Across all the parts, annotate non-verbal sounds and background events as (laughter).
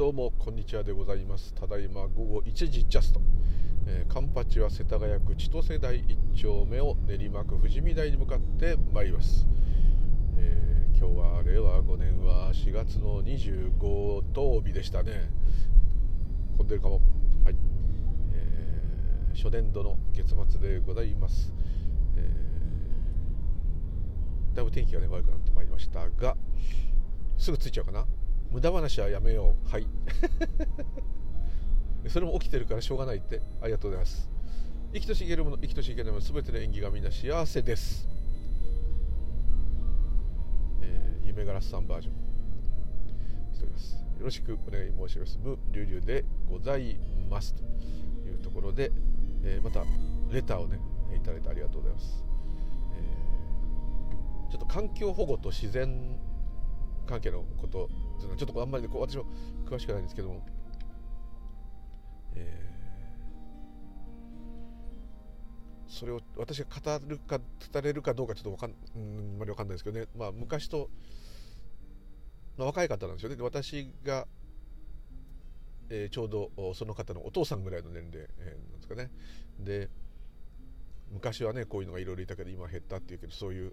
どうもこんにちはでございます。ただいま午後1時ジャスト、えー、カンパチは世田谷区千歳台1丁目を練馬区富士見台に向かってまいります、えー、今日は令和5年は4月の25土日でしたね。混んでるかも。はい、えー、初年度の月末でございます、えー、だいぶ天気がね悪くなってまいりましたがすぐ着いちゃうかな。無駄話はやめよう。はい。(laughs) それも起きてるからしょうがないって。ありがとうございます。生きとし生けるもの生きとし生けるもの全ての演技がみんな幸せです、えー、夢ガラスさんバージョン。しております。よろしくお願い申し上げます。無流々でございます。というところで、えー、またレターをねいただいてありがとうございます、えー、ちょっと環境保護と自然関係のことちょっとあんまり、ね、こう私も詳しくないんですけども、えー、それを私が語るか語れるかどうかちょっとわかん、うん、あんまり分かんないですけどね、まあ、昔と、まあ、若い方なんですよね。で私が、えー、ちょうどその方のお父さんぐらいの年齢、えー、なんですかね。で昔はねこういうのがいろいろいたけど今減ったっていうけどそういう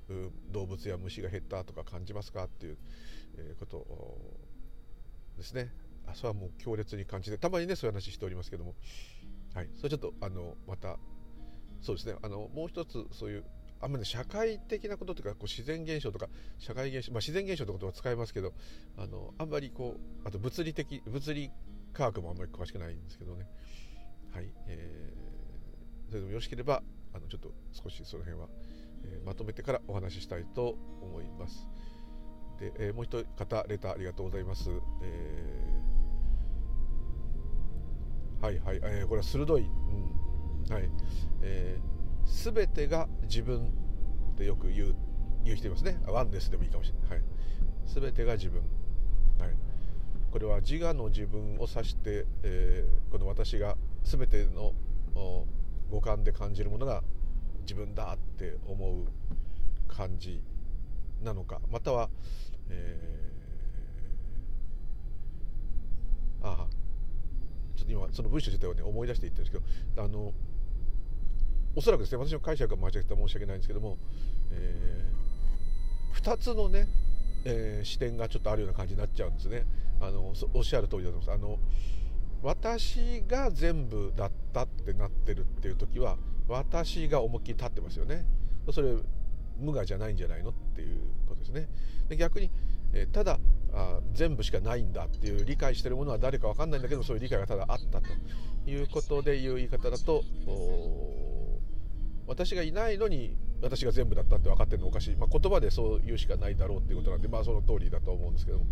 動物や虫が減ったとか感じますかっていうことですね。あそれはもう強烈に感じてたまにねそういう話しておりますけども。はい。それちょっとあのまたそうですね。あのもう一つそういうあんまり、ね、社会的なことというかこう自然現象とか社会現象、まあ、自然現象ってことは使いますけどあのあんまりこうあと物理的物理科学もあんまり詳しくないんですけどね。はい、えー、それでもよろしければあのちょっと少しその辺は、えー、まとめてからお話ししたいと思います。で、えー、もう一方レターありがとうございます。えー、はいはい、えー、これは鋭い、うん、はい、えー、全てが自分ってよく言う言う人いますね。ワンネスでもいいかもしれない。はい、全てが自分。はい、これは自我の自分を指して、えー、この私が全ての五感で感じるものが自分だって思う感じなのかまたは、えー、ああちょっと今その文章自体をね思い出していってるんですけどあのおそらくですね私の解釈が間違ってた申し訳ないんですけども、えー、2つのね、えー、視点がちょっとあるような感じになっちゃうんですね。あのおっしゃる通りだと思います。あの私が全部だったってなってるっていう時は私が思いっきり立ってますよね。それ無我じゃないんじゃないのっていうことですね。で逆に、えただあ全部しかないんだっていう理解してるものは誰か分かんないんだけどそういう理解がただあったということでいう言い方だと私がいないのに私が全部だったって分かってるのおかしい、まあ、言葉でそう言うしかないだろうっていうことなんでまあその通りだと思うんですけども、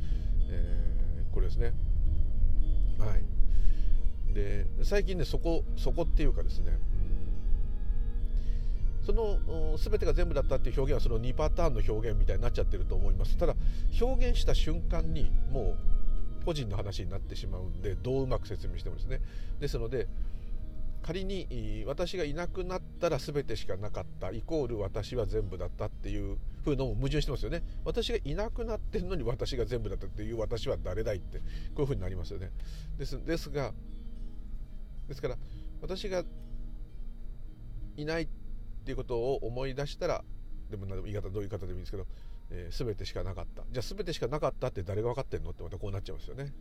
えー、これですね。はい。で最近ねそこそこっていうかですね、うん、その全てが全部だったっていう表現はその2パターンの表現みたいになっちゃってると思います。ただ表現した瞬間にもう個人の話になってしまうんでどううまく説明してもですね。ですので仮に私がいなくなったら全てしかなかったイコール私は全部だったっていうふうのも矛盾してますよね。私がいなくなってるのに私が全部だったっていう私は誰だいってこういうふうになりますよね。ですですがですから私がいないってっていうことを思い出したらでも言い方どういう言い方でもいいんですけど、えー、全てしかなかった。じゃあ全てしかなかったって誰が分かってんのってまたこうなっちゃうんですよね。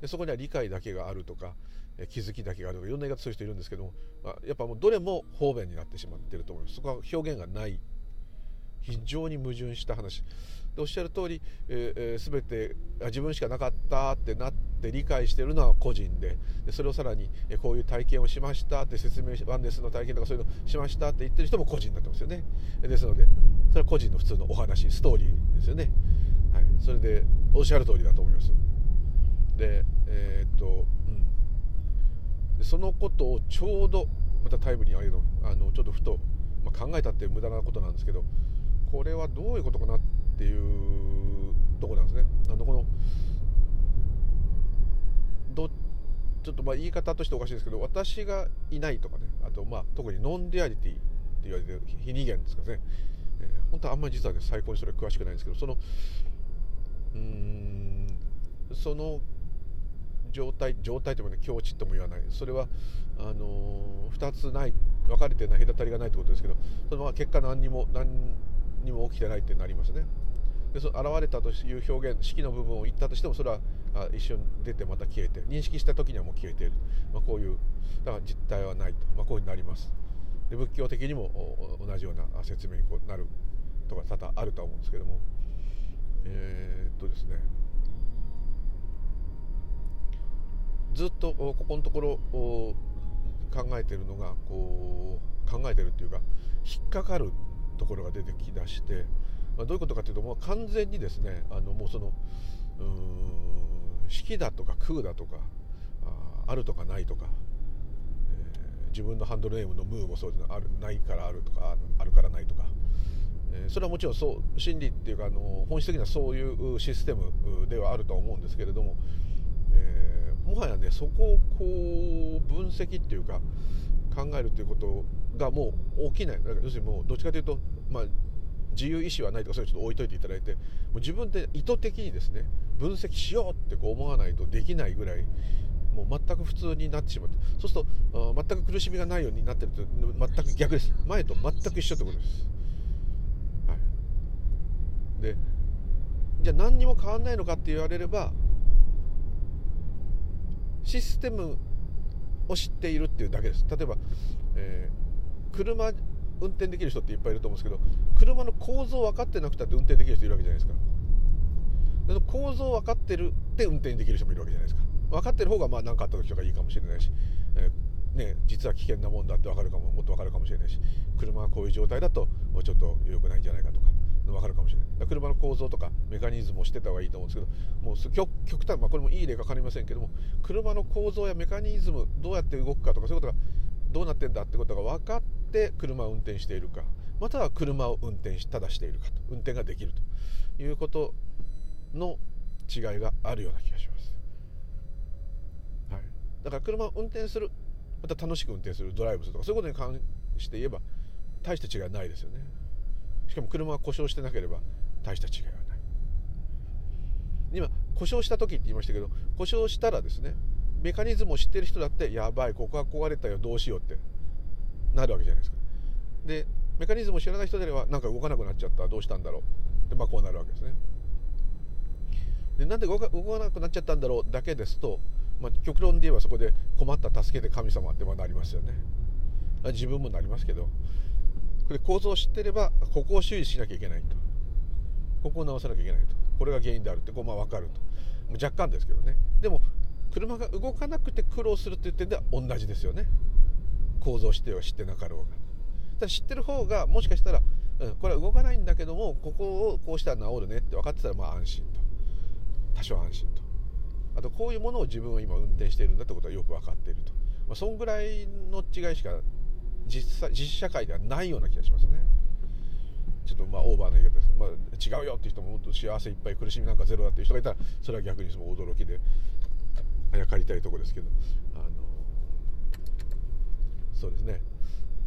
でそこには理解だけがあるとか、えー、気づきだけがあるとかいろんな言い方する人いるんですけども、まあ、やっぱもうどれも方便になってしまってると思います。そこは表現がない。非常に矛盾した話。でおっしゃる通り、えー、全て自分しかなかったってなって理解してるのは個人で。でそれをさらに、こういう体験をしました。って説明ワンネスの体験とかそういうのしましたって言ってる人も個人になってますよね。ですのでそれは個人の普通のお話ストーリーですよね、はい、それでおっしゃる通りだと思います。でえー、っとうん。そのことをちょうどまたタイムにあげるのあのちょっとふと、まあ、考えたって無駄なことなんですけどこれはどういうことかなっていうとこなんですね。あのこのどちょっとまあ言い方としておかしいですけど私がいないとかねあとまあ特にノンデアリティって言われてる非二元ですかね、えー、本当はあんまり実はね最高にそれ詳しくないんですけどそのうんその状態状態というかね境地とも言わない。それはあの2つない分かれてない隔たりがないということですけどそのまま結果何にも何にも起きてないってなりますね。でそ現れたという表現式の部分を言ったとしてもそれはあ一瞬出てまた消えて認識した時にはもう消えている、まあ、こういうだから実態はないと、まあ、こういうになります。で仏教的にも同じような説明にこうなるとか多々あるとは思うんですけども。えー、っとですね。ずっとここのところ考えてるのがこう考えてるっていうか引っかかるところが出てきだして、まあ、どういうことかというともう完全にですねあのもうその式だとか空だとかあるとかないとか、えー、自分のハンドルネームのムーもそうですねあるないからあるとかあるからないとか、えー、それはもちろんそう真理っていうかあの本質的にはそういうシステムではあるとは思うんですけれども、えー、もはやねそこをこう分析っていうか考えるっていうことがもう起きない。要するにもうどっちかというと、まあ、自由意志はないとかそういうのちょっと置いといていただいてもう自分で意図的にですね分析しようってこう思わないとできないぐらいもう全く普通になってしまってそうすると全く苦しみがないようになってると全く逆です。前と全く一緒ってことです。はい、でじゃあ何にも変わんないのかって言われればシステムを知っているっていうだけです。例えば、えー、車運転できる人っていっぱいいると思うんですけど車の構造分かってなくたって運転できる人いるわけじゃないですか。構造分かってるって運転できる人もいるわけじゃないですか。分かってる方がまあ何かあった時とかいいかもしれないし、えー、ね、実は危険なもんだって分かるかももっと分かるかもしれないし車がこういう状態だとちょっと良くないんじゃないかとか分かるかもしれない。車の構造とかメカニズムを知ってた方がいいと思うんですけどもう極極端、まあ、これもいい例か分かりませんけども車の構造やメカニズムどうやって動くかとかそういうことがどうなってんだってことが分かって車を運転しているか。または車を運転しただしているかと。運転ができるということの違いがあるような気がします、はい、だから車を運転するまた楽しく運転するドライブするとかそういうことに関して言えば大した違いはないですよね。しかも車が故障してなければ大した違いはない。今故障した時って言いましたけど故障したらですねメカニズムを知ってる人だってやばいここが壊れたよどうしようってなるわけじゃないですか。でメカニズムを知らない人であればなんか動かなくなっちゃったどうしたんだろう。でまあこうなるわけですね。でなんで動かなくなっちゃったんだろうだけですと、まあ、極論で言えばそこで困った助けて神様ってまあなりますよね。自分もなりますけど。これ構造を知ってればここを修理しなきゃいけないと。ここを直さなきゃいけないと。これが原因であるってこうまあ分かると。若干ですけどね。でも車が動かなくて苦労するっていう点では同じですよね。構造しては知ってなかろうが。ただ知ってる方がもしかしたら、うん、これは動かないんだけどもここをこうしたら治るねって分かってたらまあ安心と。多少安心と。あとこういうものを自分は今運転しているんだってことはよく分かっていると、まあ、そんぐらいの違いしか実際実社会ではないような気がしますね。ちょっとまあオーバーな言い方です、まあ、違うよっていう人ももっと幸せいっぱい苦しみなんかゼロだっていう人がいたらそれは逆にその驚きで。あやかりたいところですけどあのそうですね。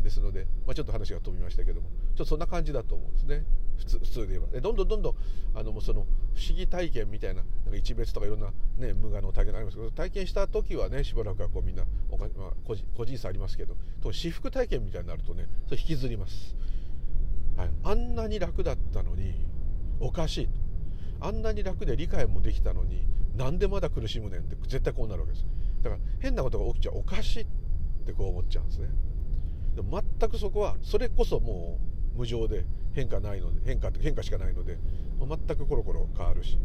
ですので、まあ、ちょっと話が飛びましたけどもちょっとそんな感じだと思うんですね。普通普通で言えば。でどんどんどんどんあのもうその不思議体験みたいななんか一別とかいろんな、ね、無我の体験ありますけど体験した時はねしばらくはこうみんなおか、まあ、個人個人差ありますけど私服体験みたいになるとねそれ引きずります、はい、あんなに楽だったのにおかしいあんなに楽で理解もできたのになんでまだ苦しむねんって絶対こうなるわけです。だから変なことが起きちゃおかしいってこう思っちゃうんですね。でも全くそこはそれこそもう無常で変化ないので変化って変化しかないので全くコロコロ変わるし。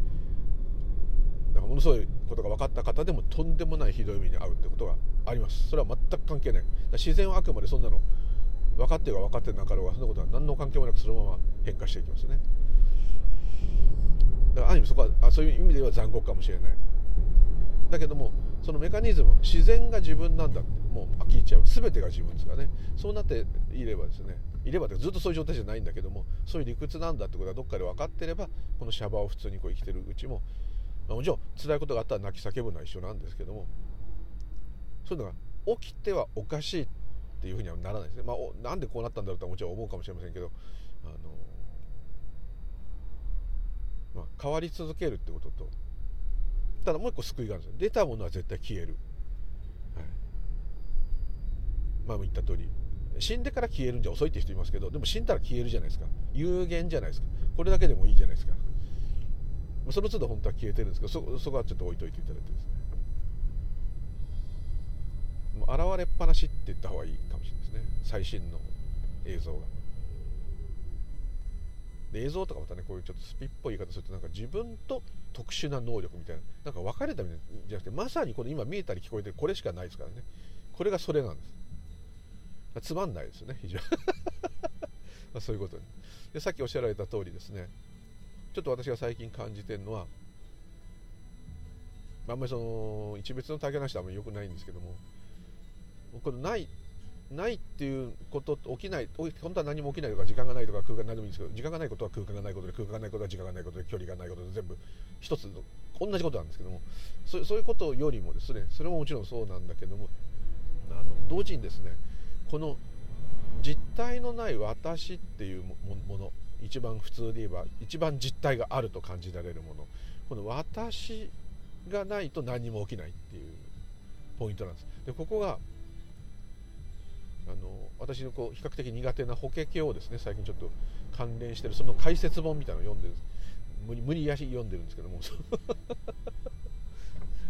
だからものすごいことが分かった方でもとんでもないひどい目に遭うってことがあります。それは全く関係ない。自然はあくまでそんなの分かってるか分かってなかろうがそんなことは何の関係もなくそのまま変化していきますね。だからある意味そこはあそういう意味では残酷かもしれない。だけどもそのメカニズム自然が自分なんだもう聞いちゃう。全てが自分ですからね。そうなっていればですねいればってずっとそういう状態じゃないんだけどもそういう理屈なんだってことはどっかで分かってればこのシャバを普通にこう生きてるうちも、まあ、もちろん辛いことがあったら泣き叫ぶのは一緒なんですけどもそういうのが起きてはおかしいっていうふうにはならないですね、まあ、なんでこうなったんだろうとはもちろん思うかもしれませんけどあの、まあ、変わり続けるってこととただもう一個救いがあるんですよ。出たものは絶対消える、はい、まあ言った通り。死んでから消えるんじゃ遅いって人いますけどでも死んだら消えるじゃないですか。有限じゃないですか。これだけでもいいじゃないですか。その都度本当は消えてるんですけどそそこはちょっと置いといていただいてですね。もう現れっぱなしって言った方がいいかもしれないですね。最新の映像が。で映像とかまたねこういうちょっとスピっぽい言い方するとなんか自分と特殊な能力みたいななんか分かれたみたいじゃなくてまさにこれ今見えたり聞こえてるこれしかないですからね。これがそれなんですつまんないですよね非常に。(laughs) まそういうことに。でさっきおっしゃられた通りですね。ちょっと私が最近感じてるのはあんまりその一別の体験なしはあんまり良くないんですけどもこれないないっていうこと起きない本当は何も起きないとか時間がないとか空間何でもいいんですけど時間がないことは空間がないことで空間がないことは時間がないことで距離がないことで全部一つの同じことなんですけどもそそういうことよりもですねそれももちろんそうなんだけどもあの同時にですねこの実体のない私っていうもの一番普通で言えば一番実体があると感じられるものこの私がないと何も起きないっていうポイントなんです。でここがあの私のこう比較的苦手な法華経をですね最近ちょっと関連してるその解説本みたいなのを読んでる無理無理やり読んでるんですけども (laughs)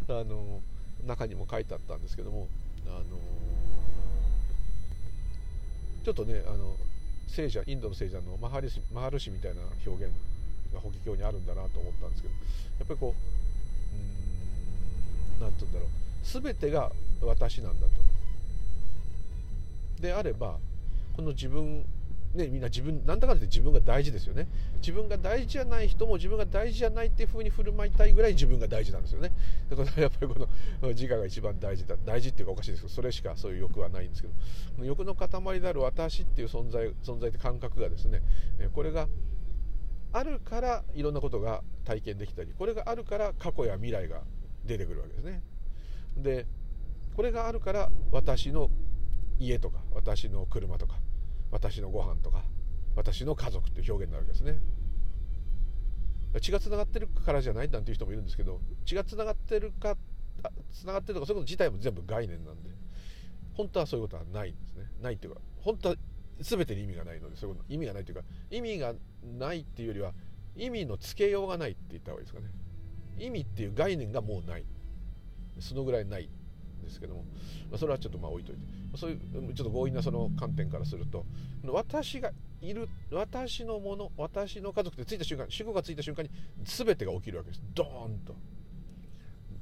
あの中にも書いてあったんですけどもあのちょっとねあの聖者インドの聖者のマハリシマハルシみたいな表現が法華経にあるんだなと思ったんですけどやっぱりこううん何て言うんだろう全てが私なんだと。であればこの自分ね、みんな自分なんだかんだって自分が大事ですよね。自分が大事じゃない人も自分が大事じゃないっていう風に振る舞いたいぐらい自分が大事なんですよね。だからやっぱりこの自我が一番大事だ大事っていうかおかしいですけどそれしかそういう欲はないんですけど。欲の塊である私っていう存在存在って感覚がですねこれがあるからいろんなことが体験できたりこれがあるから過去や未来が出てくるわけですね。でこれがあるから私の家とか私の車とか私のご飯とか私の家族っていう表現になるわけですね。血がつながってるからじゃないなんていう人もいるんですけど血がつながってるかつながってるとかそういうこと自体も全部概念なんで本当はそういうことはないんですね。ないっていうか本当は全てに意味がないのでそういうこと意味がないというか意味がないっていうよりは意味のつけようがないって言った方がいいですかね。意味っていう概念がもうない。そのぐらいない。ですけども、まあ、それはちょっとまあ置いといてそういうちょっと強引なその観点からすると私がいる私のもの私の家族ってついた瞬間死後がついた瞬間に全てが起きるわけです。ドーンと。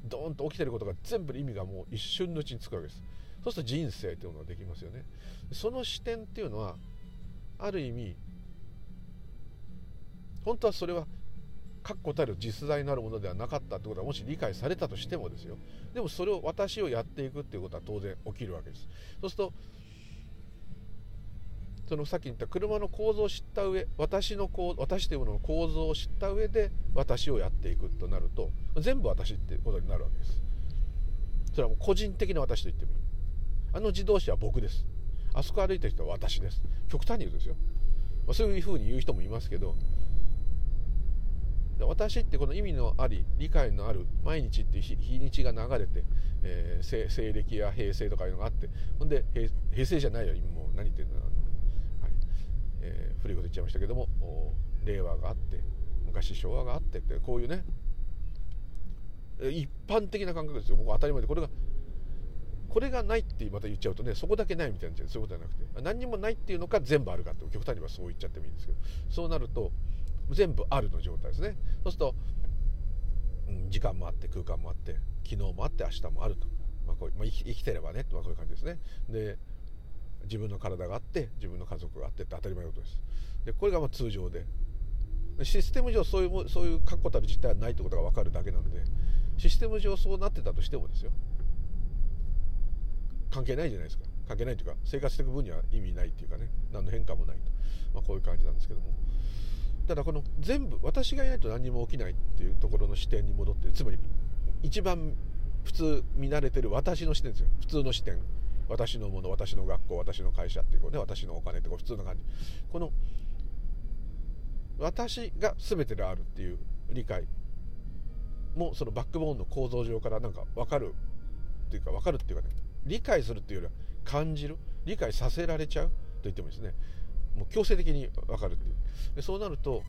ドーンと起きてることが全部意味がもう一瞬のうちにつくわけです。そうすると人生というのができますよね。その視点っていうのはある意味本当はそれは確固たる実在なるものではなかったってことはもし理解されたとしてもですよ。でもそれを私をやっていくっていうことは当然起きるわけです。そうするとそのさっき言った車の構造を知った上私のこう私というものの構造を知った上で私をやっていくとなると全部私っていうことになるわけです。それはもう個人的な私と言ってもいい。あの自動車は僕です。あそこ歩いた人は私です。極端に言うとですよ、そういうふうに言う人もいますけど私ってこの意味のあり理解のある毎日っていう日にちが流れて、えー、西暦や平成とかいうのがあってほんで平成じゃないよ今もう何言ってんだ、はい。えー、古いこと言っちゃいましたけども令和があって昔昭和があってってこういうね一般的な感覚ですよ。僕当たり前でこれがこれがないってまた言っちゃうとねそこだけないみたいなそういうことじゃなくて何にもないっていうのか全部あるかって極端にはそう言っちゃってもいいんですけどそうなると全部あるの状態ですね。そうすると、うん、時間もあって空間もあって昨日もあって明日もあると、まあこうまあ、生きてればね、まあ、こういう感じですね。で自分の体があって自分の家族があってって当たり前のことです。でこれがまあ通常で。システム上そういうそういう確固たる実態はないってことが分かるだけなのでシステム上そうなってたとしてもですよ。関係ないじゃないですか。関係ないというか生活していく分には意味ないっていうかね。何の変化もないと、まあ、こういう感じなんですけども。ただこの全部私がいないと何も起きないっていうところの視点に戻ってつまり一番普通見慣れてる私の視点ですよ。普通の視点。私のもの私の学校私の会社っていうこうね私のお金ってこう普通な感じ。この私が全てであるっていう理解もそのバックボーンの構造上からなんか分かるっていうか分かるっていうかね理解するっていうよりは感じる理解させられちゃうと言ってもいいですね。もう強制的に分かるっていう。でそうなると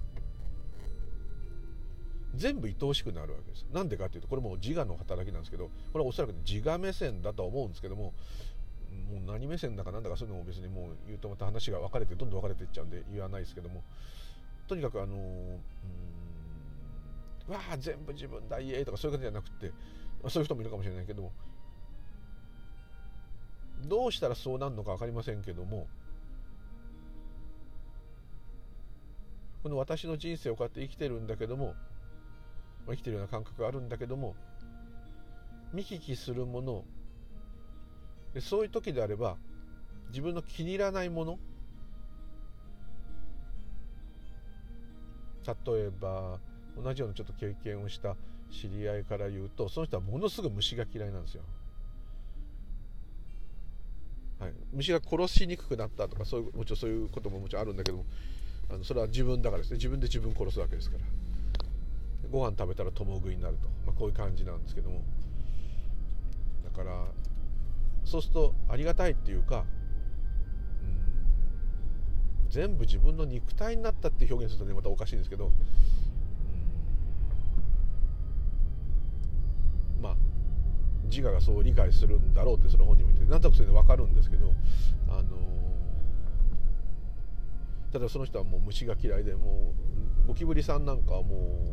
全部愛おしくなるわけです。なんでかっていうとこれも自我の働きなんですけどこれはおそらく自我目線だとは思うんですけどももう何目線だかなんだかそういうのも別にもう言うとまた話が分かれてどんどん分かれていっちゃうんで言わないですけどもとにかくあのうんわあ全部自分だイエーとかそういうことじゃなくてそういう人もいるかもしれないけどもどうしたらそうなるのか分かりませんけどもこの私の人生をこうやって生きてるんだけども生きてるような感覚があるんだけども見聞きするものでそういう時であれば自分の気に入らないもの例えば同じようなちょっと経験をした知り合いから言うとその人はものすごい虫が嫌いなんですよ。はい、虫が殺しにくくなったとかそういうもちろんそういうことももちろんあるんだけどもあのそれは自分だからですね。自分で自分殺すわけですから。ご飯食べたら共食いになると、まあ、こういう感じなんですけども。だからそうするとありがたいっていうか、うん、全部自分の肉体になったって表現するとねまたおかしいんですけど、うん、まあ自我がそう理解するんだろうってその本にも言ってなんとなくそれで分かるんですけどあのただその人はもう虫が嫌いでもうゴキブリさんなんかはも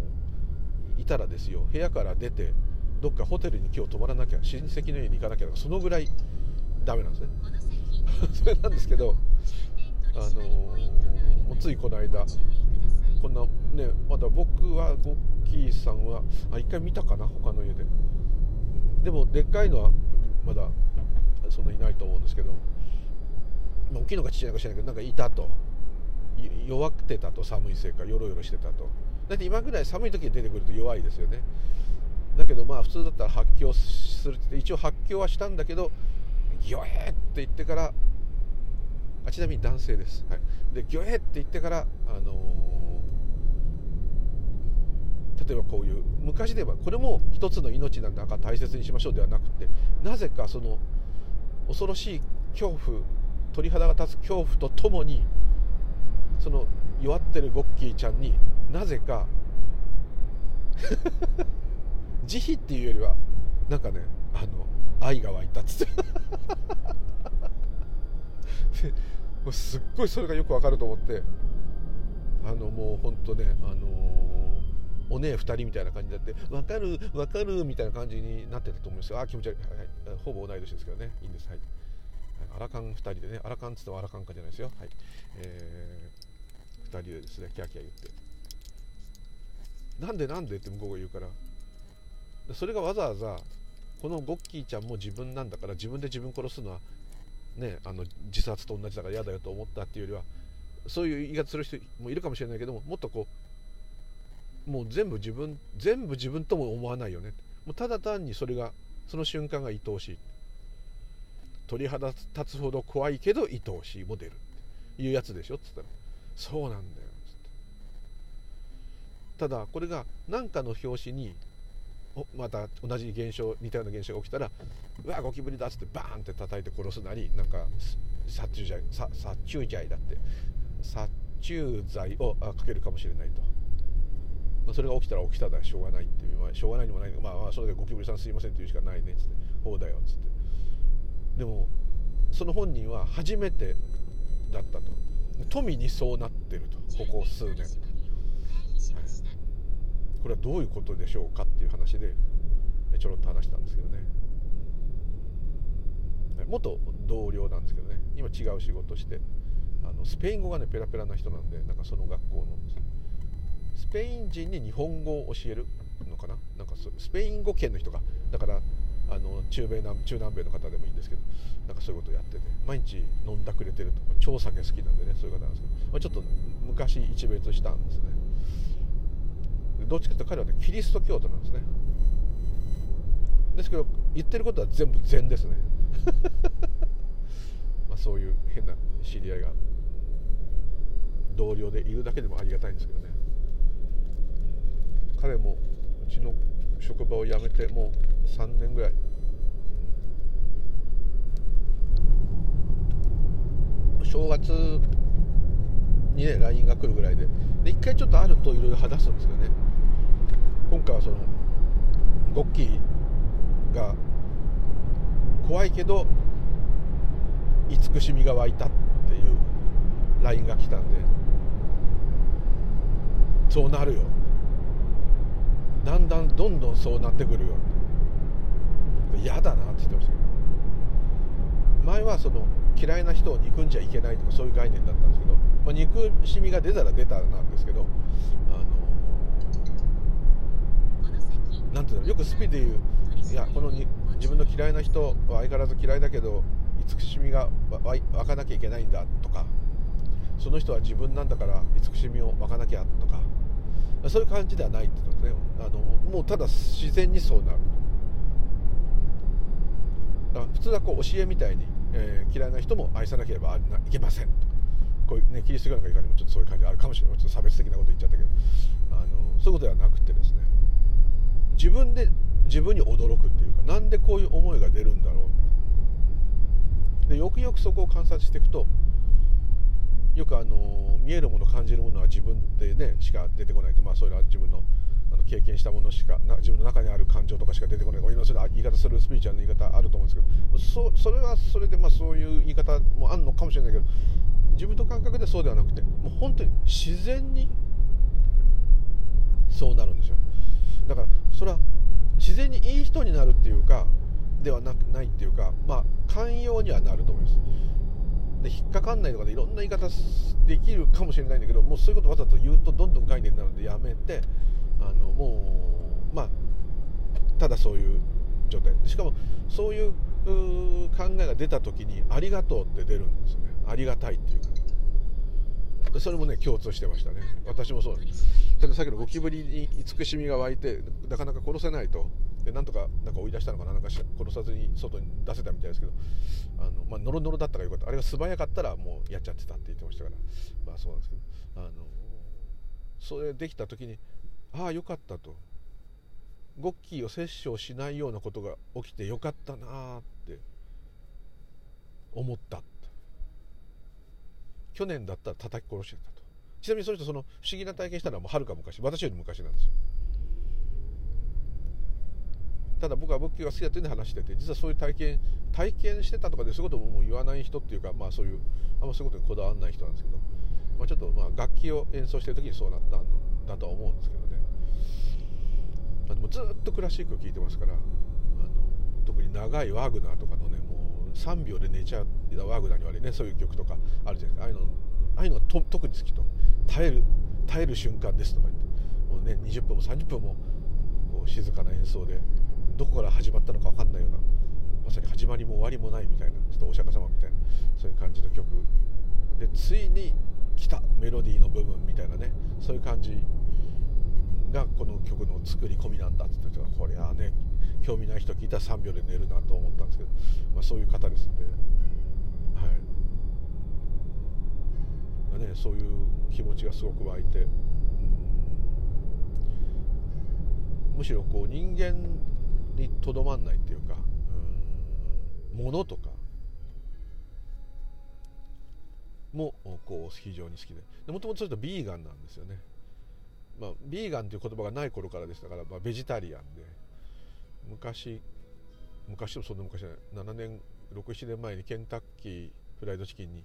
ういたらですよ部屋から出てどっかホテルに今日泊まらなきゃ親戚の家に行かなきゃそのぐらいダメなんですね。(laughs) それなんですけどあのもうついこの間こんなねまだ僕はゴッキーさんはあ一回見たかな他の家で。でもでっかいのはまだそんないないと思うんですけど、まあ、大きいのかちっちゃいのか知らないけどなんかいたと弱ってたと寒いせいかよろよろしてたとだって今ぐらい寒い時に出てくると弱いですよねだけどまあ普通だったら発狂するって一応発狂はしたんだけど「ギョエ!」って言ってからあちなみに男性です、はい、で「ギョエ!」って言ってからあのー、例えばこういう昔で言えばこれも一つの命なんだから大切にしましょうではなくてなぜかその恐ろしい恐怖鳥肌が立つ恐怖とともにその弱ってるゴッキーちゃんになぜか (laughs) 慈悲っていうよりはなんかねあの愛が湧いたっつって。も (laughs) うすっごいそれがよくわかると思ってあのもうほんとねあのー、お姉2人みたいな感じになって「分かる分かる」みたいな感じになってたと思うんですよ。あ気持ち悪、いはい、ほぼ同い年ですけどね。いいんです。はい。アラカン2人でねアラカンっつってもアラカンかじゃないですよ。はい。えー2人でですねキャーキャー言って。なんでなんでって向こうが言うから。それがわざわざこのゴッキーちゃんも自分なんだから自分で自分殺すのはねあの自殺と同じだから嫌だよと思ったっていうよりはそういう言い方する人もいるかもしれないけどももっとこうもう全部自分全部自分とも思わないよね。もうただ単にそれがその瞬間が愛おしい。鳥肌立つほど怖いけど愛おしいも出るっていうやつでしょ？っつったらそうなんだよ。つって。ただこれが何かの拍子にまた同じ現象似たような現象が起きたらうわゴキブリだっつってバーンって叩いて殺すなりなんか殺虫剤殺虫剤だって。殺虫剤をかけるかもしれないと、まあ、それが起きたら起きただしょうがないっていう、まあ、しょうがないにもないまあ、まあそれでゴキブリさんすいませんって言うしかないね。っつって。ほうだよ。っつって。でもその本人は初めてだったと。富にそうなってるとここ数年、はい、これはどういうことでしょうかっていう話でちょろっと話したんですけどね。元同僚なんですけどね。今違う仕事してあのスペイン語がねペラペラな人なんでなんかその学校のスペイン人に日本語を教えるのかな？なんかスペイン語圏の人が。だからあの中米南中南米の方でもいいんですけどなんかそういうことをやってて毎日飲んだくれてると超酒好きなんでねそういう方なんですけど、まあ、ちょっと昔一別したんですね。どっちかというと彼はねキリスト教徒なんですね。ですけど言ってることは全部禅ですね。(laughs) まあそういう変な知り合いが同僚でいるだけでもありがたいんですけどね。彼もうちの職場を辞めてもう3年ぐらい。正月にね LINE が来るぐらいで。で1回ちょっとあるといろいろ話すんですけどね。今回はそのゴッキーが怖いけど慈しみが湧いたっていう LINE が来たんで。そうなるよ。だんだんどんどんそうなってくるよ。嫌だなって言ってましたけど。前はその嫌いな人を憎んじゃいけないとかそういう概念だったんですけど、まあ、憎しみが出たら出たなんですけどあのなんていうのよくスピで言ういやこのに自分の嫌いな人は相変わらず嫌いだけど慈しみが湧かなきゃいけないんだとかその人は自分なんだから慈しみを湧かなきゃとかそういう感じではないってことですねあのもうただ自然にそうなるだから普通はこう教えみたいに、えー、嫌いな人も愛さなければいけませんと。こういうねキリスト教のいかにもちょっとそういう感じあるかもしれない。ちょっと差別的なこと言っちゃったけど。あのそういうことではなくてですね。自分で自分に驚くっていうかなんでこういう思いが出るんだろうでよくよくそこを観察していくとよくあの見えるもの感じるものは自分でねしか出てこないと。まあそれは自分のあの経験したものしかな自分の中にある感情とかしか出てこないいろんな言い方するスピーチャーの言い方あると思うんですけどそそれはそれでまあそういう言い方もあるのかもしれないけど自分の感覚でそうではなくてもう本当に自然にそうなるんですよ。だからそれは自然にいい人になるっていうかではなくないっていうかまあ寛容にはなると思います。で引っかかんないとかでいろんな言い方できるかもしれないんだけどもうそういうことわざと言うとどんどん概念になるのでやめてあのもうまあただそういう状態。しかもそういう考えが出た時に「ありがとう」って出るんですよね。ありがたいっていうか。それもね共通してましたね。私もそうです。たださっきのゴキブリに慈しみが湧いてなかなか殺せないと。でなんとかなんか追い出したのかななんか殺さずに外に出せたみたいですけどあの、まあ、ノロノロだったからよかった。あれが素早かったらもうやっちゃってたって言ってましたから。まあそうなんですけど。あのそれできた時にああよかったと。ゴッキーを殺生しないようなことが起きてよかったなあって思った去年だったら叩き殺してたと。ちなみにその人その不思議な体験したのはもうはるか昔私より昔なんですよ。ただ僕は仏教が好きだというの話してて実はそういう体験体験してたとかでそういうことももう言わない人っていうかまあそういうあんまそういうことにこだわらない人なんですけど、まあ、ちょっとまあ楽器を演奏してる時にそうなったんだとは思うんですけどね、まあ、でもずっとクラシックを聴いてますからあの特に長いワーグナーとかのねもう3秒で寝ちゃうワーグナーに悪いねそういう曲とかあるじゃないですか。ああいうのああいうのが特に好きと。耐える耐える瞬間ですとか言ってもうね20分も30分もこう静かな演奏でどこから始まったのか分かんないようなまさに始まりも終わりもないみたいなちょっとお釈迦様みたいなそういう感じの曲。でついに来たメロディーの部分みたいなねそういう感じがこの曲の作り込みなんだって言ってこれはね興味ない人聞いたら3秒で寝るなと思ったんですけど、まあ、そういう方ですんで、はい。ね、そういう気持ちがすごく湧いて、むしろこう人間にとどまんないっていうかうものとか。もこう非常に好きで。もともとそれとビーガンなんですよね、まあ、ビーガンという言葉がない頃からでしたから、まあ、ベジタリアンで。昔昔でもそんな昔じゃない。7年67年前にケンタッキーフライドチキンに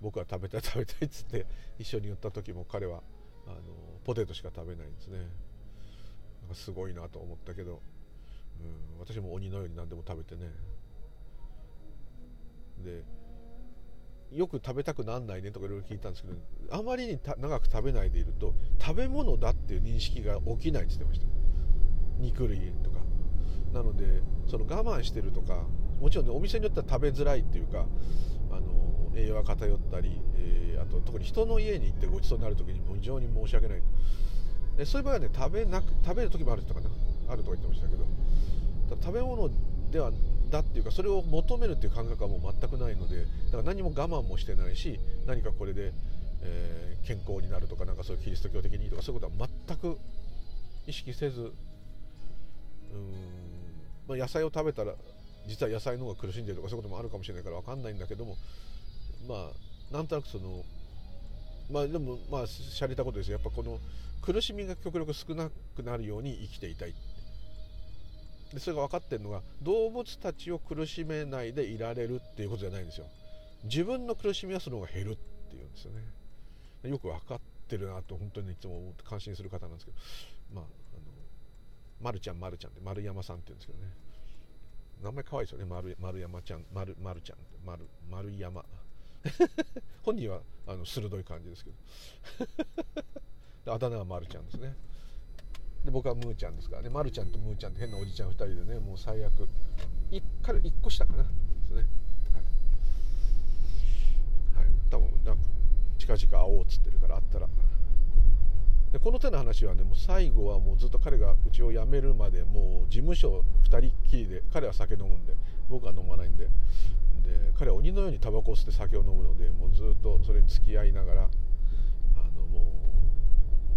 僕は食べたい食べたいっつって一緒に言った時も彼はあのポテトしか食べないんですね。なんかすごいなと思ったけど。うん、私も鬼のように何でも食べてね。でよく食べたくなんないねとかいろいろ聞いたんですけどあまりに長く食べないでいると食べ物だっていう認識が起きないって言ってました。肉類とか。なのでその我慢してるとかもちろんねお店によっては食べづらいっていうかあの栄養が偏ったり、えー、あと特に人の家に行ってごちそうになる時にも非常に申し訳ない。でそういう場合はね食べなく食べる時もあるとかな。あるとか言ってましたけど。食べ物ではだっていうかそれを求めるっていう感覚はもう全くないのでだから何も我慢もしてないし何かこれで、えー、健康になるとかなんかそういうキリスト教的にとかそういうことは全く意識せずうんまあ、野菜を食べたら実は野菜の方が苦しんでるとかそういうこともあるかもしれないから分かんないんだけどもまあなんとなくそのまあでもまあしゃれたことですよ。やっぱこの苦しみが極力少なくなるように生きていたい。でそれが分かってるのが動物たちを苦しめないでいられるっていうことじゃないんですよ。自分の苦しみはその方が減るっていうんですよね。よく分かってるなと本当にいつも思って感心する方なんですけど。まああの丸ちゃん丸ちゃんって丸山さんって言うんですけどね。名前可愛いですよね。丸丸山ちゃん丸丸ちゃん丸丸山。(laughs) 本人はあの鋭い感じですけど。(laughs) あだ名は丸ちゃんですね。で僕はムーちゃんですからね、ま、るちゃんとムーちゃんって変なおじちゃん2人でねもう最悪。1彼1個下かな。ですね。はい、はい、多分なんか近々会おうっつってるから会ったら。でこの手の話はねもう最後はもうずっと彼がうちを辞めるまでもう事務所2人きりで彼は酒飲むんで僕は飲まないんで。で彼は鬼のようにタバコを吸って酒を飲むのでもうずっとそれに付き合いながら。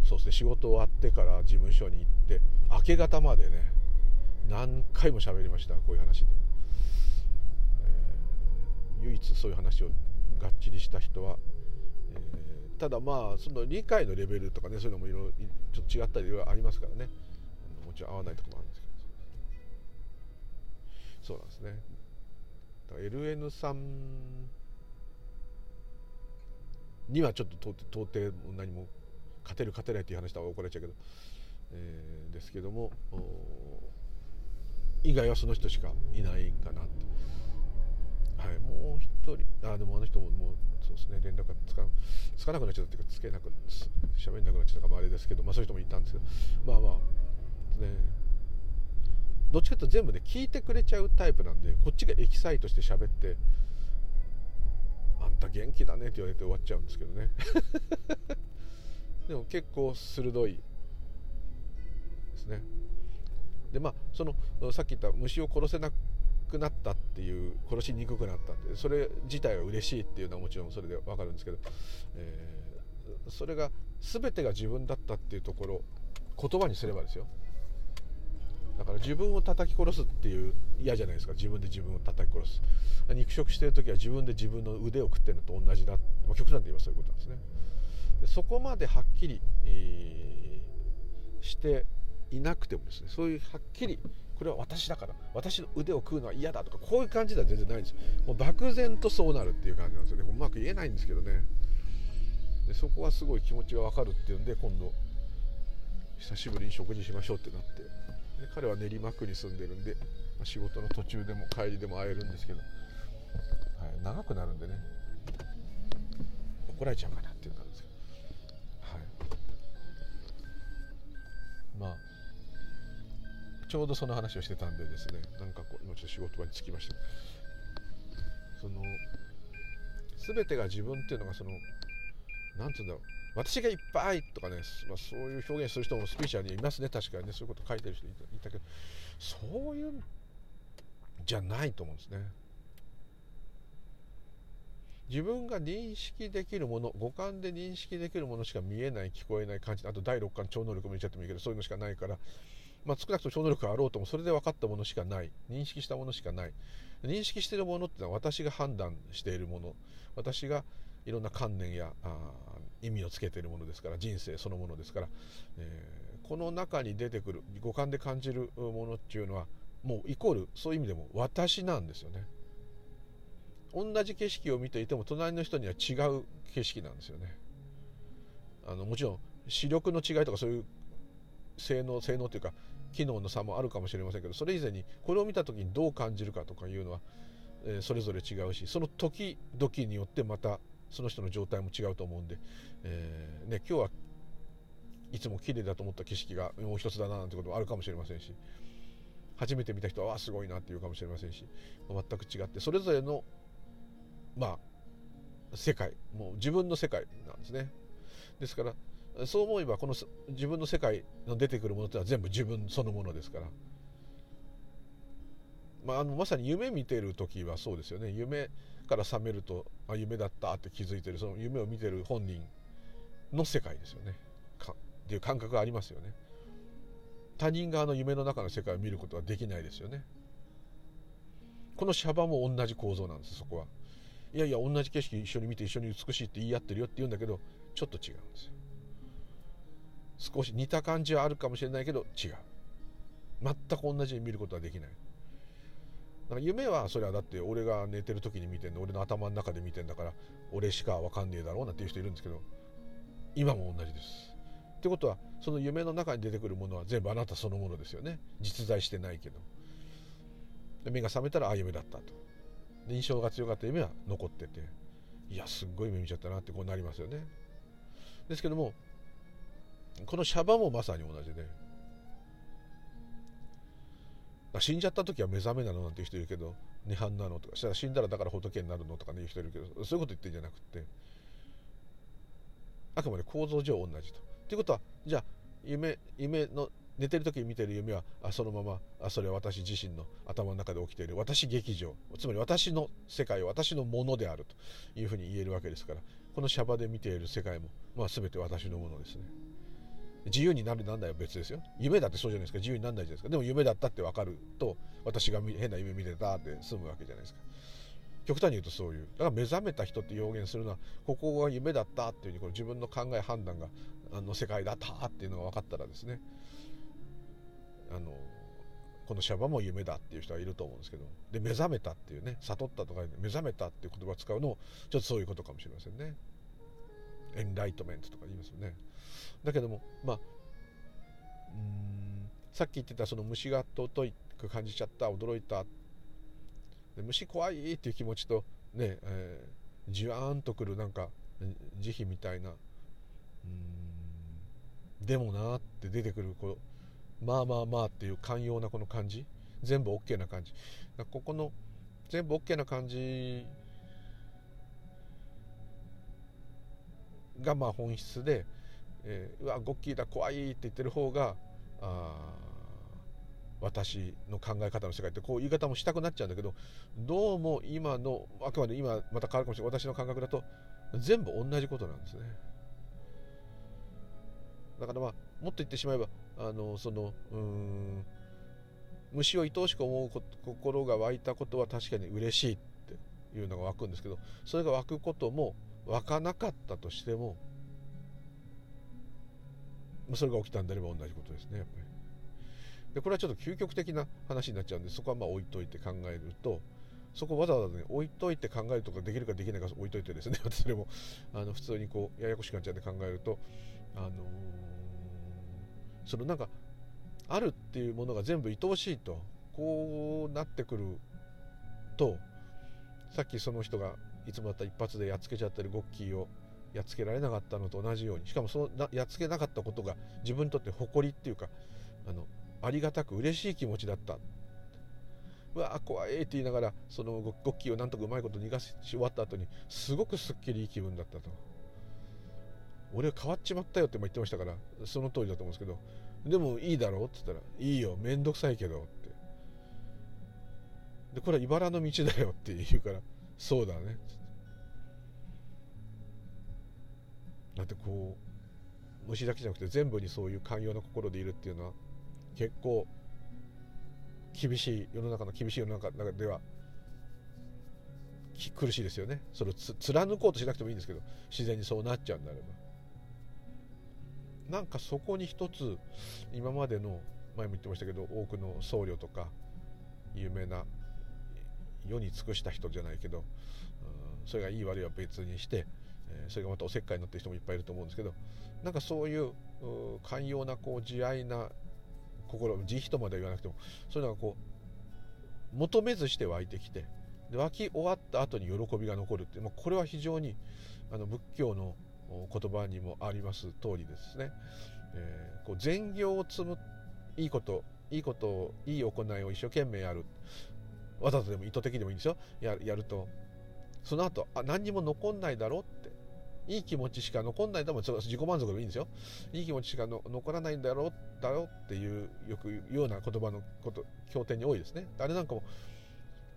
そうですね。仕事終わってから事務所に行って明け方までね何回も喋りましたこういう話で、えー、唯一そういう話をがっちりした人は、えー、ただまあその理解のレベルとかねそういうのもいろいろちょっと違ったりいろいろありますからね。もちろん合わないとこもあるんですけど。そうなんですね。だから LN さんにはちょっと到底何も勝てる勝てないっていう話は怒られちゃうけど、えー、ですけども以外はその人しかいないかなって。はいもう一人あでもあの人ももうそうですね連絡がつかつかなくなっちゃったっていうかつけなく喋んなくなっちゃったかもあれですけどまあそういう人もいたんですけどまあまあねどっちかというと全部ね聞いてくれちゃうタイプなんでこっちがエキサイトして喋ってあんた元気だねって言われて終わっちゃうんですけどね。でも結構鋭いですね。でまあそのさっき言った虫を殺せなくなったっていう殺しにくくなったってそれ自体は嬉しいっていうのはもちろんそれで分かるんですけど、えー、それが全てが自分だったっていうところ言葉にすればですよ。だから自分を叩き殺すっていう嫌じゃないですか。自分で自分を叩き殺す。肉食してる時は自分で自分の腕を食ってるのと同じだ、まあ、極端で言えばそういうことなんですね。そこまではっきり、えー、していなくてもですねそういうはっきりこれは私だから私の腕を食うのは嫌だとかこういう感じでは全然ないんですよ。もう漠然とそうなるっていう感じなんですよ。ねうまく言えないんですけどね。でそこはすごい気持ちが分かるっていうんで今度久しぶりに食事しましょうってなって。で彼は練馬区に住んでるんで仕事の途中でも帰りでも会えるんですけど、はい、長くなるんでね。怒られちゃうかなっていう感まあちょうどその話をしてたんでですねなんかこう今ちょっと仕事場に着きました。その全てが自分っていうのがその何て言うんだろう。私がいっぱいとかね、まあ、そういう表現する人もスピーチャーにいますね確かにね。そういうこと書いてる人いたけどそういうんじゃないと思うんですね。自分が認識できるもの五感で認識できるものしか見えない聞こえない感じあと第六感超能力も言っちゃってもいいけどそういうのしかないから、まあ、少なくとも超能力があろうともそれで分かったものしかない。認識したものしかない。認識しているものってのは私が判断しているもの。私がいろんな観念や意味をつけているものですから人生そのものですから、えー、この中に出てくる五感で感じるものっていうのはもうイコールそういう意味でも私なんですよね。同じ景色を見ていても隣の人には違う景色なんですよね。あのもちろん視力の違いとかそういう性能性能というか機能の差もあるかもしれませんけどそれ以前にこれを見た時にどう感じるかとかいうのは、えー、それぞれ違うしその時々によってまたその人の状態も違うと思うんで、えー、ね、今日はいつも綺麗だと思った景色がもう一つだななんてこともあるかもしれませんし初めて見た人はあすごいなっていうかもしれませんし全く違ってそれぞれのまあ世界もう自分の世界なんですね。ですからそう思えばこの自分の世界の出てくるものってのは全部自分そのものですから、まあ、あのまさに夢見てる時はそうですよね。夢から覚めるとあ夢だったって気づいてるその夢を見てる本人の世界ですよね。かっていう感覚がありますよね。他人側の夢の中の世界を見ることはできないですよね。このシャバも同じ構造なんですそこは。いやいや同じ景色一緒に見て一緒に美しいって言い合ってるよって言うんだけどちょっと違うんですよ。少し似た感じはあるかもしれないけど違う。全く同じに見ることはできない。だか夢はそれはだって俺が寝てる時に見てんの俺の頭の中で見てんだから俺しか分かんねえだろうなんていう人いるんですけど今も同じです。ってことはその夢の中に出てくるものは全部あなたそのものですよね。実在してないけど。目が覚めたらああ夢だったと。印象が強かった夢は残ってていやすっごい夢見ちゃったなってこうなりますよねですけどもこのシャバもまさに同じで死んじゃった時は目覚めなのなんて人いるけど涅槃なのとかしたら死んだらだから仏になるのとかねいう人いるけどそういうこと言ってんじゃなくてあくまで構造上同じと。ということはじゃあ夢夢の寝てる時に見てる夢はあそのままあそれは私自身の頭の中で起きている。私劇場。つまり私の世界私のものであるというふうに言えるわけですから。このシャバで見ている世界も、まあ、全て私のものですね。自由になるなんだよ別ですよ。夢だってそうじゃないですか。自由になんないじゃないですか。でも夢だったって分かると私が変な夢見てたって済むわけじゃないですか。極端に言うとそういう。だから目覚めた人って表現するのはここが夢だったっていうふうにこの自分の考え判断があの世界だったっていうのが分かったらですねあのこのシャバも夢だっていう人はいると思うんですけどで目覚めたっていうね悟ったとか目覚めたっていう言葉を使うのもちょっとそういうことかもしれませんね。エンライトメントとか言いますよね。だけどもまあうんさっき言ってたその虫が尊いく感じちゃった驚いた。で虫怖いっていう気持ちとね、え、じわーんとくるなんか慈悲みたいなうんでもなって出てくるこうまあまあまあっていう寛容なこの感じ？全部 OK な感じ？ここの全部 OK な感じがまあ本質で、えー、うわゴッキーだ怖いって言ってる方があ私の考え方の世界ってこう言い方もしたくなっちゃうんだけどどうも今のあくまで今また変わるかもしれない。私の感覚だと全部同じことなんですね。だからまあもっと言ってしまえばあのそのうん虫を愛おしく思う心が湧いたことは確かに嬉しいっていうのが湧くんですけどそれが湧くことも湧かなかったとしてもそれが起きたんであれば同じことですねやっぱり。でこれはちょっと究極的な話になっちゃうんでそこはまあ置いといて考えるとそこわざわざね置いといて考えるとかできるかできないか置いといてですね (laughs) それもあの普通にこうややこしくなっちゃうんで考えるとあのー、そのなんかあるっていうものが全部愛おしいとこうなってくるとさっきその人がいつもだったら一発でやっつけちゃってるゴッキーをやっつけられなかったのと同じようにしかもそのやっつけなかったことが自分にとって誇りっていうかあのありがたく嬉しい気持ちだった。うわ怖いって言いながらそのゴッキーをなんとかうまいこと逃がし終わった後にすごくすっきりいい気分だったと。俺は変わっちまったよって言ってましたからその通りだと思うんですけどでもいいだろうって言ったらいいよめんどくさいけどって。でこれは茨の道だよって言うからそうだね。だってこう虫だけじゃなくて全部にそういう寛容な心でいるっていうのは結構厳しい世の中の厳しい世の中では苦しいですよね。それを貫こうとしなくてもいいんですけど自然にそうなっちゃうんであれば。なんかそこに一つ今までの前も言ってましたけど多くの僧侶とか有名な世に尽くした人じゃないけど、うん、それがいい悪いは別にして、えそれがまたおせっかいになってる人もいっぱいいると思うんですけどなんかそういう寛容なこう慈愛な心慈悲とまでは言わなくてもそういうのがこう求めずして湧いてきてで湧き終わった後に喜びが残るってまあ、これは非常にあの仏教の言葉にもあります通りですね、えー、こう善行を積むいいこといいことをいい行いを一生懸命やる。わざとでも意図的でもいいんですよ。やると。その後あ何にも残んないだろうって。いい気持ちしか残んないでも自己満足でもいいんですよ。いい気持ちしか残らないんだろうだろうっていうよく言うような言葉のこと経典に多いですね。あれなんかも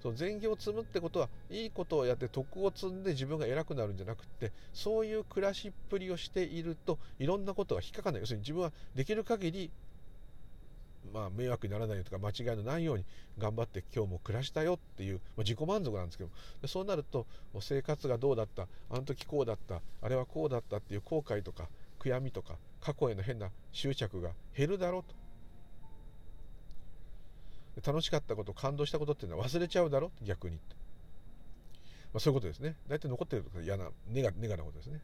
その善行を積むってことはいいことをやって徳を積んで自分が偉くなるんじゃなくってそういう暮らしっぷりをしているといろんなことが引っかかない。要するに自分はできる限りまあ、迷惑にならないよとか間違いのないように頑張って今日も暮らしたよっていう、まあ、自己満足なんですけどそうなると生活がどうだったあの時こうだったあれはこうだったっていう後悔とか悔やみとか過去への変な執着が減るだろうと。楽しかったこと感動したことっていうのは忘れちゃうだろ逆に、まあ、そういうことですね。大体残ってると嫌なネガネガなことですね、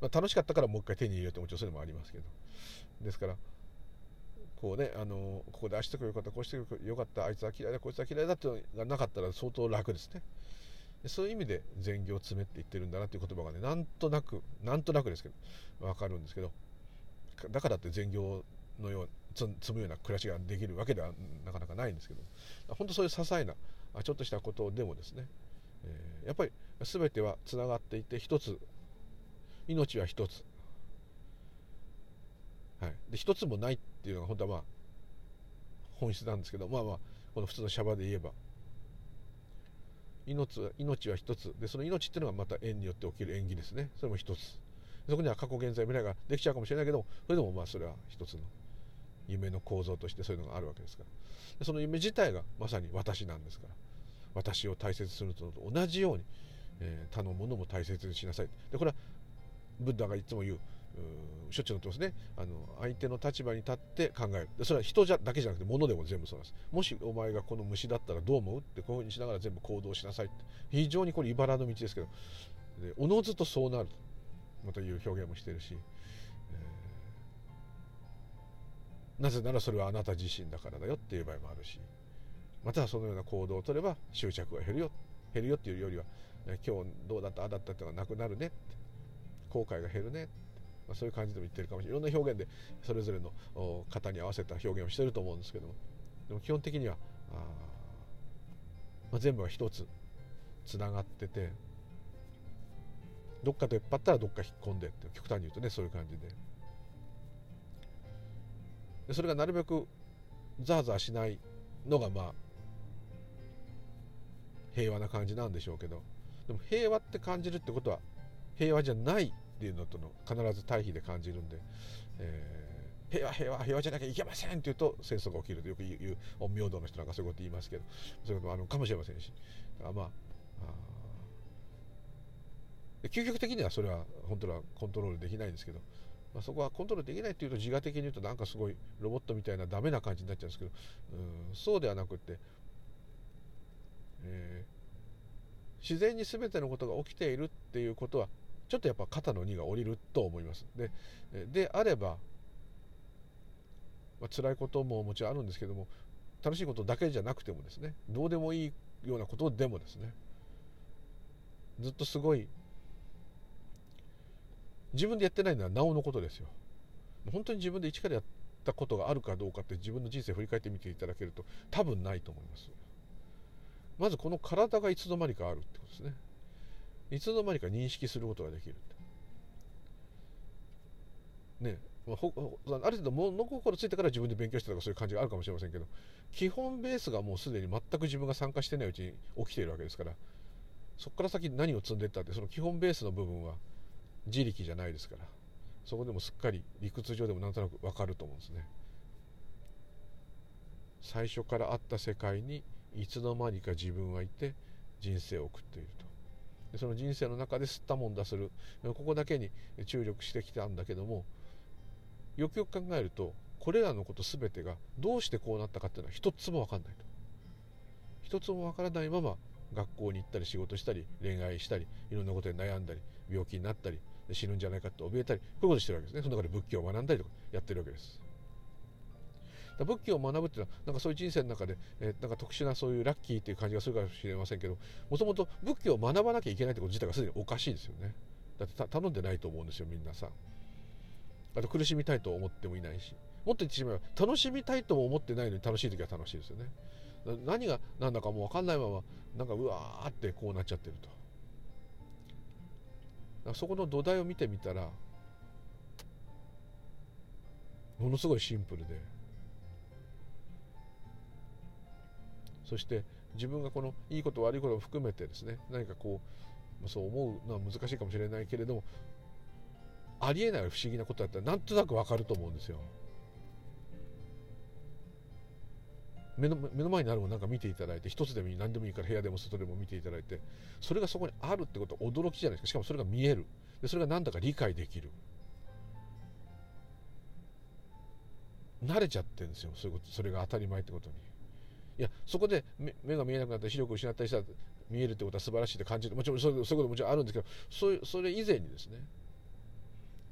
まあ、楽しかったからもう一回手に入れようともちろんそれもありますけど。ですからこうねあのここでああしてくよかったこうしてくよかったあいつは嫌いだこいつは嫌いだっていうのがなかったら相当楽ですね。そういう意味で善行詰めって言ってるんだなっていう言葉がねなんとなくなんとなくですけど分かるんですけど。だからって善行のよう積むような暮らしができるわけではなかなかないんですけど本当そういう些細なちょっとしたことでもですね、え、やっぱり全てはつながっていて一つ命は一つ。はい、で一つもないっていうのが本当はまあ本質なんですけどまあまあこの普通のシャバで言えば。命は命は一つ。でその命っていうのがまた縁によって起きる縁起ですね。それも一つ。そこには過去現在未来ができちゃうかもしれないけどそれでもまあそれは一つの夢の構造としてそういうのがあるわけですから。その夢自体がまさに私なんですから。私を大切にするのと同じように、えー、他のものも大切にしなさい。でこれはブッダがいつも言うしょっちゅう乗ってますね。あの相手の立場に立って考える。それは人じゃだけじゃなくて物でも全部そうです。もしお前がこの虫だったらどう思う？ってこういうふうにしながら全部行動しなさい。って非常にこれ茨の道ですけど。おのずとそうなるまたいう表現もしてるし、なぜならそれはあなた自身だからだよっていう場合もあるしまたそのような行動をとれば執着が減るよ減るよっていうよりは今日どうだったああだったっていうのがなくなるね後悔が減るねまあ、そういう感じでも言ってるかもしれない。いろんな表現でそれぞれの型に合わせた表現をしてると思うんですけどもでも基本的にはあ、まあ、全部は一つつながっててどっか出っ張ったらどっか引っ込んでって極端に言うとねそういう感じで。それがなるべくザーザーしないのがまあ平和な感じなんでしょうけど。でも平和って感じるってことは平和じゃないっていうのとの必ず対比で感じるんで、えー、平和平和平和じゃなきゃいけませんって言うと戦争が起きるとよく言う陰陽道の人なんかそういうこと言いますけどそういうこともあるかもしれませんし。あまあ究極的にはそれは本当はコントロールできないんですけど、まあ、そこはコントロールできないっていうと自我的に言うとなんかすごいロボットみたいなダメな感じになっちゃうんですけどうんそうではなくって、えー、自然に全てのことが起きているっていうことはちょっとやっぱ肩の荷が下りると思います。でであれば、まあ、辛いことももちろんあるんですけども楽しいことだけじゃなくてもですねどうでもいいようなことでもですねずっとすごい自分でやってないのはなおのことですよ。本当に自分で一からやったことがあるかどうかって自分の人生を振り返ってみていただけると多分ないと思います。まずこの体がいつの間にかあるってことですね。いつの間にか認識することができるねまあ、ある程度物心ついてから自分で勉強してたとかそういう感じがあるかもしれませんけど基本ベースがもうすでに全く自分が参加してないうちに起きているわけですからそこから先何を積んでいったってその基本ベースの部分は自力じゃないですから。そこでもすっかり理屈上でもなんとなく分かると思うんですね。最初からあった世界にいつの間にか自分はいて人生を送っていると。でその人生の中で吸ったもんだする。ここだけに注力してきたんだけどもよくよく考えるとこれらのこと全てがどうしてこうなったかっていうのは一つも分かんないと。一つも分からないまま学校に行ったり仕事したり恋愛したりいろんなことで悩んだり病気になったり死ぬんじゃないかと怯えたりこういうことしてるわけですね。その中で仏教を学んだりとかやってるわけです。仏教を学ぶっていうのはなんかそういう人生の中で、えー、なんか特殊なそういうラッキーっていう感じがするかもしれませんけどもともと仏教を学ばなきゃいけないってこと自体がすでにおかしいですよね。だって頼んでないと思うんですよみんなさあと苦しみたいと思ってもいないし。もっと言ってしまえば楽しみたいとも思ってないのに楽しい時は楽しいですよね。何が何だかもう分かんないままなんかうわーってこうなっちゃってると。そこの土台を見てみたらものすごいシンプルでそして自分がこのいいこと悪いことも含めてですね何かこうそう思うのは難しいかもしれないけれどもありえない不思議なことだったらなんとなくわかると思うんですよ。目の目の前にあるものなんか見ていただいて一つでもいい何でもいいから部屋でも外でも見ていただいてそれがそこにあるってことは驚きじゃないですか。しかもそれが見える。でそれが何だか理解できる。慣れちゃってるんですよ。そういうことそれが当たり前ってことに。いやそこで目が見えなくなったり視力を失ったりしたら見えるってことは素晴らしいって感じる。もちろんそういうこともちろんあるんですけどそういうそれ以前にですね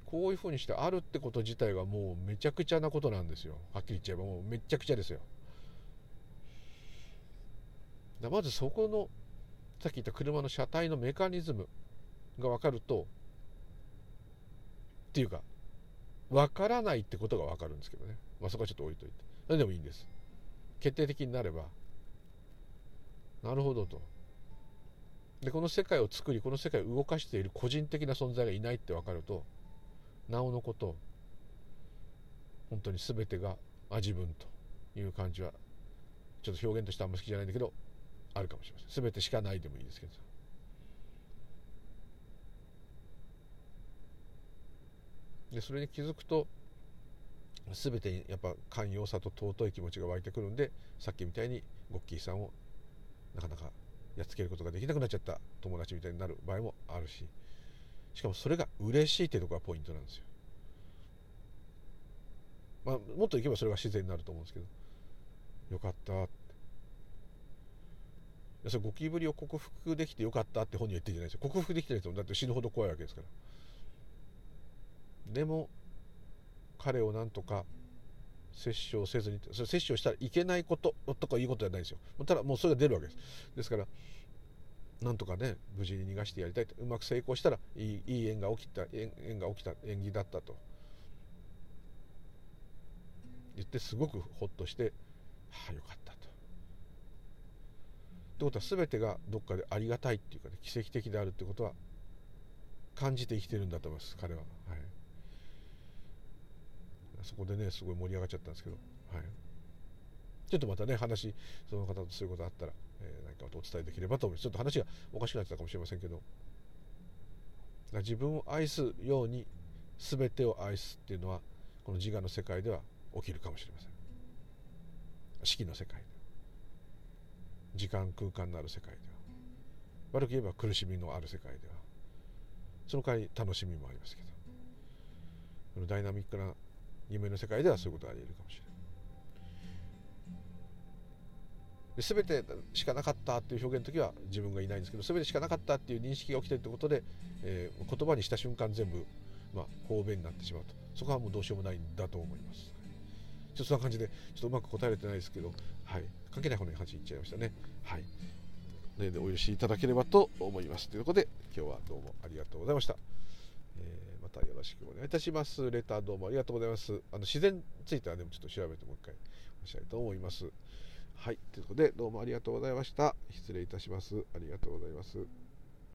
こういうふうにしてあるってこと自体がもうめちゃくちゃなことなんですよ。はっきり言っちゃえば。もうめちゃくちゃですよ。まずそこのさっき言った車の車体のメカニズムが分かるとっていうか分からないってことが分かるんですけどね。まあそこはちょっと置いといて。何でもいいんです。決定的になれば。なるほどと。でこの世界を作りこの世界を動かしている個人的な存在がいないって分かるとなおのこと本当に全てが自分という感じはちょっと表現としてあんま好きじゃないんだけどあるかもしれません。全てしかないでもいいですけど。でそれに気づくと全てにやっぱ寛容さと尊い気持ちが湧いてくるんでさっきみたいにゴッキーさんをなかなかやっつけることができなくなっちゃった友達みたいになる場合もあるししかもそれが嬉しいっていうところがポイントなんですよ。まあ、もっといけばそれが自然になると思うんですけど。よかったってそれゴキブリを克服できてよかったって本人は言ってるじゃないですよ克服できてる人もだって死ぬほど怖いわけですから。でも彼をなんとか摂取をせずにそれ摂取をしたらいけないこととかいうことじゃないですよ。ただもうそれが出るわけです。ですからなんとかね無事に逃がしてやりたいと。うまく成功したらいいいい縁が起きた縁が起きた縁起だったと。言ってすごくほっとしてはあよかった。ってことは全てがどっかでありがたいっていうかね奇跡的であるってことは感じて生きてるんだと思います彼は。はい。そこでねすごい盛り上がっちゃったんですけど、はい、ちょっとまたね話その方とそういうことあったら、えー、何かお伝えできればと思います。ちょっと話がおかしくなってたかもしれませんけど自分を愛すように全てを愛すっていうのはこの自我の世界では起きるかもしれません。四季の世界。時間空間のある世界では。悪く言えば苦しみのある世界では。その代わり楽しみもありますけど。このダイナミックな夢の世界ではそういうことがあり得るかもしれない。で全てしかなかったっていう表現の時は自分がいないんですけど全てしかなかったっていう認識が起きてるってことで、えー、言葉にした瞬間全部、まあ、方便になってしまうと。そこはもうどうしようもないんだと思います。ちょっとそんな感じでちょっとうまく答えれてないですけど、はい、関係ない方に話いっちゃいましたね。はい。でお許しいただければと思います。ということで今日はどうもありがとうございました。え、またよろしくお願いいたします。レターどうもありがとうございます。あの自然についてはね、ちょっと調べてもう一回おしたいと思います。はい。ということで、どうもありがとうございました。失礼いたします。ありがとうございます。